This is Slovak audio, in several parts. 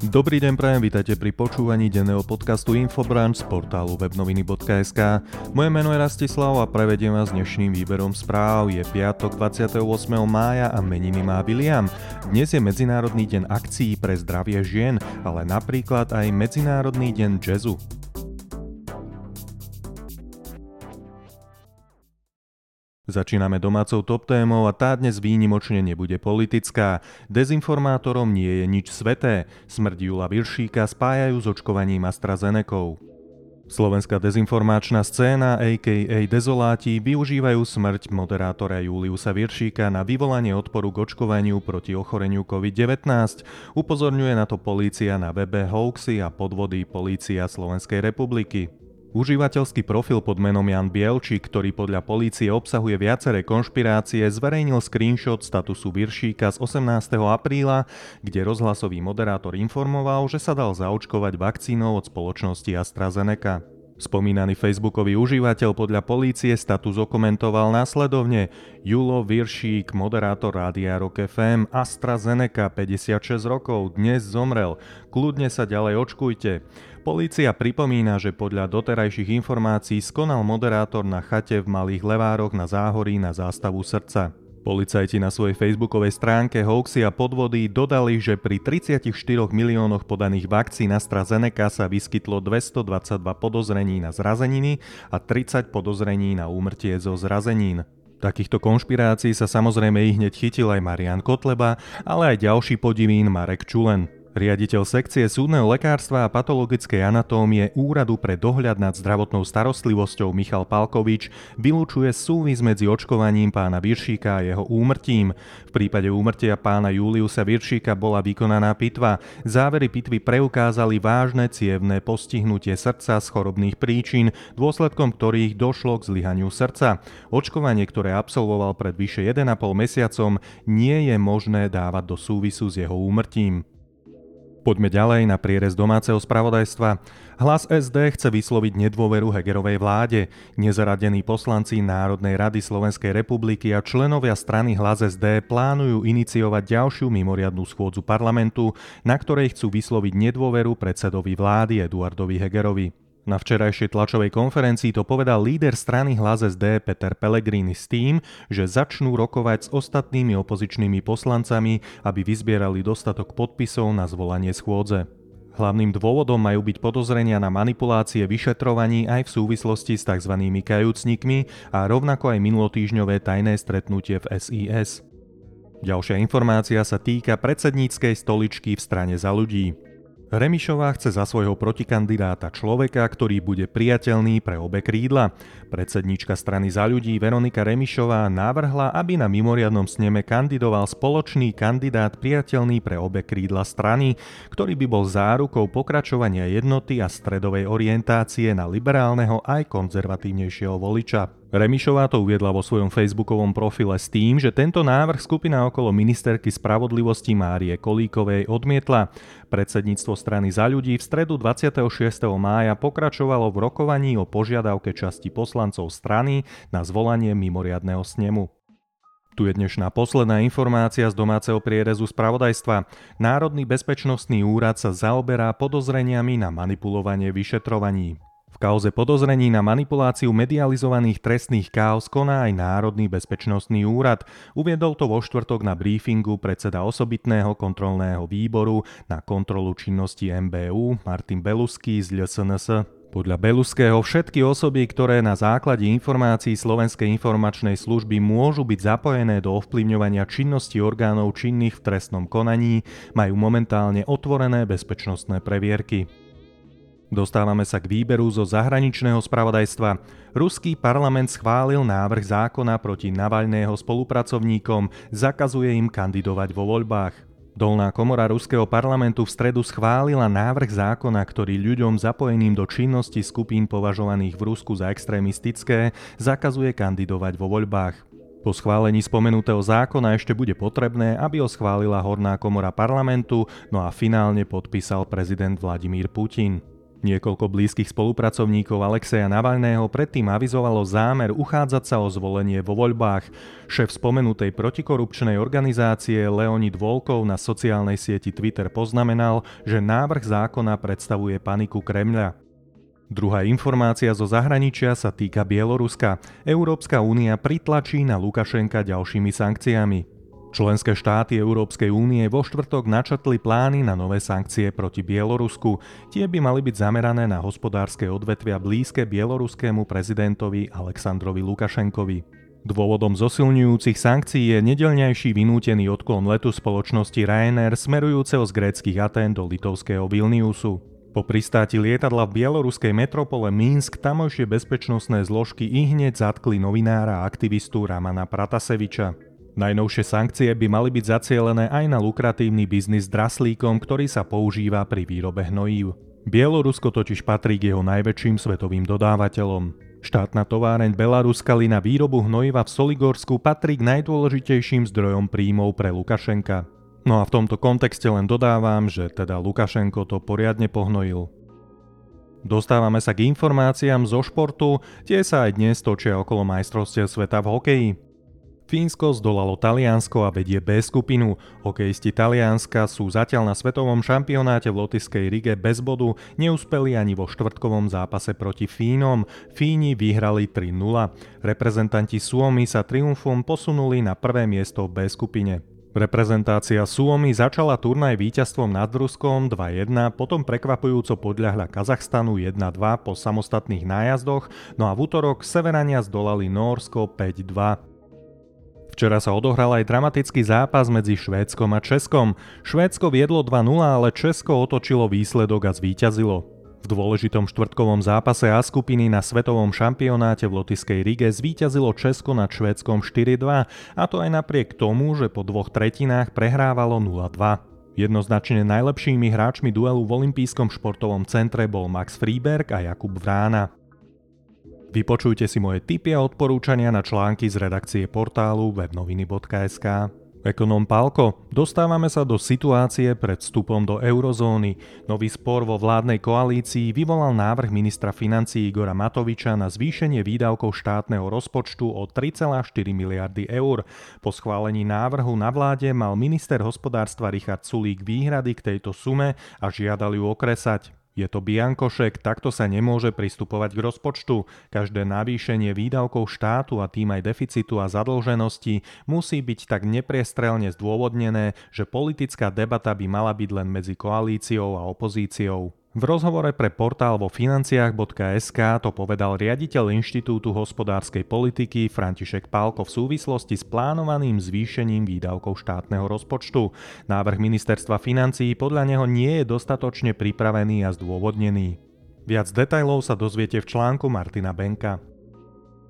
Dobrý deň, prajem, vítajte pri počúvaní denného podcastu Infobranch z portálu webnoviny.sk. Moje meno je Rastislav a prevediem vás dnešným výberom správ. Je piatok 28. mája a meniny má William. Dnes je Medzinárodný deň akcií pre zdravie žien, ale napríklad aj Medzinárodný deň jazzu. Začíname domácou top témou a tá dnes výnimočne nebude politická. Dezinformátorom nie je nič sveté. Smrť Jula Viršíka spájajú s očkovaním AstraZenekou. Slovenská dezinformačná scéna, a.k.a. Dezoláti, využívajú smrť moderátora Juliusa Viršíka na vyvolanie odporu k očkovaniu proti ochoreniu COVID-19. Upozorňuje na to polícia na webe hoaxy a podvody Polícia Slovenskej republiky. Užívateľský profil pod menom Jan Bielčík, ktorý podľa polície obsahuje viaceré konšpirácie, zverejnil screenshot statusu Viršíka z 18. apríla, kde rozhlasový moderátor informoval, že sa dal zaočkovať vakcínou od spoločnosti AstraZeneca. Spomínaný facebookový užívateľ podľa polície status okomentoval následovne Julo Viršík, moderátor Rádia Rock FM, AstraZeneca, 56 rokov, dnes zomrel. Kľudne sa ďalej očkujte. Polícia pripomína, že podľa doterajších informácií skonal moderátor na chate v Malých Levároch na záhorí na zástavu srdca. Policajti na svojej facebookovej stránke hoaxy a podvody dodali, že pri 34 miliónoch podaných vakcín AstraZeneca sa vyskytlo 222 podozrení na zrazeniny a 30 podozrení na úmrtie zo zrazenín. Takýchto konšpirácií sa samozrejme i hneď chytil aj Marian Kotleba, ale aj ďalší podivín Marek Čulen. Riaditeľ sekcie súdneho lekárstva a patologickej anatómie Úradu pre dohľad nad zdravotnou starostlivosťou Michal Palkovič vylúčuje súvis medzi očkovaním pána Viršíka a jeho úmrtím. V prípade úmrtia pána Juliusa Viršíka bola vykonaná pitva. Závery pitvy preukázali vážne cievné postihnutie srdca z chorobných príčin, dôsledkom ktorých došlo k zlyhaniu srdca. Očkovanie, ktoré absolvoval pred vyše 1,5 mesiacom, nie je možné dávať do súvisu s jeho úmrtím. Poďme ďalej na prierez domáceho spravodajstva. Hlas SD chce vysloviť nedôveru Hegerovej vláde. Nezaradení poslanci Národnej rady Slovenskej republiky a členovia strany Hlas SD plánujú iniciovať ďalšiu mimoriadnú schôdzu parlamentu, na ktorej chcú vysloviť nedôveru predsedovi vlády Eduardovi Hegerovi. Na včerajšej tlačovej konferencii to povedal líder strany Hlas SD Peter Pellegrini s tým, že začnú rokovať s ostatnými opozičnými poslancami, aby vyzbierali dostatok podpisov na zvolanie schôdze. Hlavným dôvodom majú byť podozrenia na manipulácie vyšetrovaní aj v súvislosti s tzv. kajúcnikmi a rovnako aj minulotýžňové tajné stretnutie v SIS. Ďalšia informácia sa týka predsedníckej stoličky v strane za ľudí. Remišová chce za svojho protikandidáta človeka, ktorý bude priateľný pre obe krídla. Predsednička strany za ľudí Veronika Remišová navrhla, aby na mimoriadnom sneme kandidoval spoločný kandidát priateľný pre obe krídla strany, ktorý by bol zárukou pokračovania jednoty a stredovej orientácie na liberálneho aj konzervatívnejšieho voliča. Remišová to uviedla vo svojom facebookovom profile s tým, že tento návrh skupina okolo ministerky spravodlivosti Márie Kolíkovej odmietla. Predsedníctvo strany za ľudí v stredu 26. mája pokračovalo v rokovaní o požiadavke časti poslancov strany na zvolanie mimoriadného snemu. Tu je dnešná posledná informácia z domáceho prierezu spravodajstva. Národný bezpečnostný úrad sa zaoberá podozreniami na manipulovanie vyšetrovaní kauze podozrení na manipuláciu medializovaných trestných káuz koná aj Národný bezpečnostný úrad. Uviedol to vo štvrtok na briefingu predseda osobitného kontrolného výboru na kontrolu činnosti MBU Martin Belusky z LSNS. Podľa Beluského všetky osoby, ktoré na základe informácií Slovenskej informačnej služby môžu byť zapojené do ovplyvňovania činnosti orgánov činných v trestnom konaní, majú momentálne otvorené bezpečnostné previerky. Dostávame sa k výberu zo zahraničného spravodajstva. Ruský parlament schválil návrh zákona proti Navalného spolupracovníkom, zakazuje im kandidovať vo voľbách. Dolná komora ruského parlamentu v stredu schválila návrh zákona, ktorý ľuďom zapojeným do činnosti skupín považovaných v Rusku za extrémistické zakazuje kandidovať vo voľbách. Po schválení spomenutého zákona ešte bude potrebné, aby ho schválila Horná komora parlamentu, no a finálne podpísal prezident Vladimír Putin. Niekoľko blízkych spolupracovníkov Alexeja Navalného predtým avizovalo zámer uchádzať sa o zvolenie vo voľbách. Šéf spomenutej protikorupčnej organizácie Leonid Volkov na sociálnej sieti Twitter poznamenal, že návrh zákona predstavuje paniku Kremľa. Druhá informácia zo zahraničia sa týka Bieloruska. Európska únia pritlačí na Lukašenka ďalšími sankciami. Členské štáty Európskej únie vo štvrtok načrtli plány na nové sankcie proti Bielorusku. Tie by mali byť zamerané na hospodárske odvetvia blízke bieloruskému prezidentovi Aleksandrovi Lukašenkovi. Dôvodom zosilňujúcich sankcií je nedelňajší vynútený odklon letu spoločnosti Ryanair smerujúceho z gréckých Atén do litovského Vilniusu. Po pristáti lietadla v bieloruskej metropole Minsk tamojšie bezpečnostné zložky i zatkli novinára a aktivistu Ramana Prataseviča. Najnovšie sankcie by mali byť zacielené aj na lukratívny biznis s draslíkom, ktorý sa používa pri výrobe hnojív. Bielorusko totiž patrí k jeho najväčším svetovým dodávateľom. Štátna továreň Belaruska na výrobu hnojiva v Soligorsku patrí k najdôležitejším zdrojom príjmov pre Lukašenka. No a v tomto kontexte len dodávam, že teda Lukašenko to poriadne pohnojil. Dostávame sa k informáciám zo športu, tie sa aj dnes točia okolo majstrovstiev sveta v hokeji. Fínsko zdolalo Taliansko a vedie B skupinu. Hokejisti Talianska sú zatiaľ na svetovom šampionáte v Lotyskej Rige bez bodu, neúspeli ani vo štvrtkovom zápase proti Fínom. Fíni vyhrali 3-0. Reprezentanti Suomi sa triumfom posunuli na prvé miesto v B skupine. Reprezentácia Suomi začala turnaj víťazstvom nad Ruskom 2-1, potom prekvapujúco podľahla Kazachstanu 1-2 po samostatných nájazdoch, no a v útorok Severania zdolali Norsko 5-2. Včera sa odohral aj dramatický zápas medzi Švédskom a Českom. Švédsko viedlo 2-0, ale Česko otočilo výsledok a zvíťazilo. V dôležitom štvrtkovom zápase A skupiny na svetovom šampionáte v Lotyskej Rige zvíťazilo Česko nad Švédskom 4-2, a to aj napriek tomu, že po dvoch tretinách prehrávalo 0-2. Jednoznačne najlepšími hráčmi duelu v olympijskom športovom centre bol Max Freeberg a Jakub Vrána. Vypočujte si moje tipy a odporúčania na články z redakcie portálu webnoviny.sk. Ekonom Pálko, dostávame sa do situácie pred vstupom do eurozóny. Nový spor vo vládnej koalícii vyvolal návrh ministra financí Igora Matoviča na zvýšenie výdavkov štátneho rozpočtu o 3,4 miliardy eur. Po schválení návrhu na vláde mal minister hospodárstva Richard Sulík výhrady k tejto sume a žiadal ju okresať. Je to biankošek, takto sa nemôže pristupovať k rozpočtu. Každé navýšenie výdavkov štátu a tým aj deficitu a zadlženosti musí byť tak nepriestrelne zdôvodnené, že politická debata by mala byť len medzi koalíciou a opozíciou. V rozhovore pre portál vo financiách.sk to povedal riaditeľ Inštitútu hospodárskej politiky František Pálko v súvislosti s plánovaným zvýšením výdavkov štátneho rozpočtu. Návrh ministerstva financií podľa neho nie je dostatočne pripravený a zdôvodnený. Viac detajlov sa dozviete v článku Martina Benka.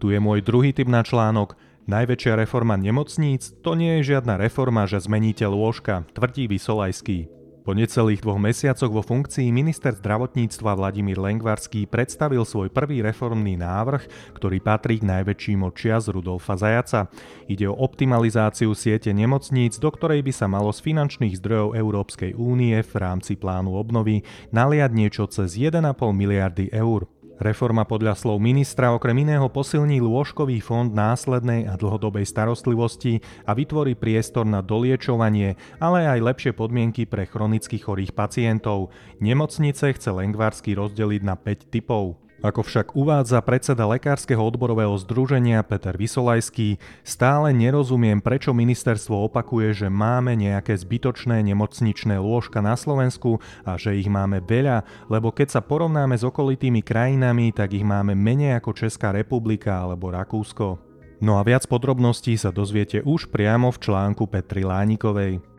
Tu je môj druhý typ na článok. Najväčšia reforma nemocníc? To nie je žiadna reforma, že zmeníte lôžka, tvrdí Vysolajský. Po necelých dvoch mesiacoch vo funkcii minister zdravotníctva Vladimír Lengvarský predstavil svoj prvý reformný návrh, ktorý patrí k najväčším z Rudolfa Zajaca. Ide o optimalizáciu siete nemocníc, do ktorej by sa malo z finančných zdrojov Európskej únie v rámci plánu obnovy naliať niečo cez 1,5 miliardy eur. Reforma podľa slov ministra okrem iného posilní lôžkový fond následnej a dlhodobej starostlivosti a vytvorí priestor na doliečovanie, ale aj lepšie podmienky pre chronicky chorých pacientov. Nemocnice chce Lengvarsky rozdeliť na 5 typov. Ako však uvádza predseda Lekárskeho odborového združenia Peter Vysolajský, stále nerozumiem, prečo ministerstvo opakuje, že máme nejaké zbytočné nemocničné lôžka na Slovensku a že ich máme veľa, lebo keď sa porovnáme s okolitými krajinami, tak ich máme menej ako Česká republika alebo Rakúsko. No a viac podrobností sa dozviete už priamo v článku Petri Lánikovej.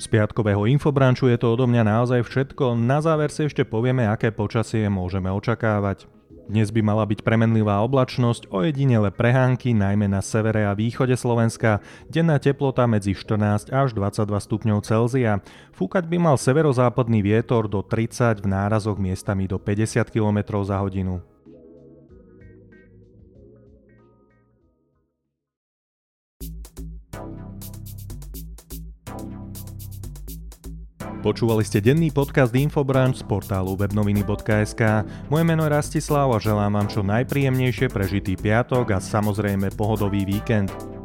Z piatkového infobranču je to odo mňa naozaj všetko, na záver si ešte povieme, aké počasie môžeme očakávať. Dnes by mala byť premenlivá oblačnosť, ojedinele prehánky najmä na severe a východe Slovenska, denná teplota medzi 14 až 22 stupňov Celzia. Fúkať by mal severozápadný vietor do 30 v nárazoch miestami do 50 km za hodinu. Počúvali ste denný podcast Infobranch z portálu webnoviny.sk. Moje meno je Rastislav a želám vám čo najpríjemnejšie prežitý piatok a samozrejme pohodový víkend.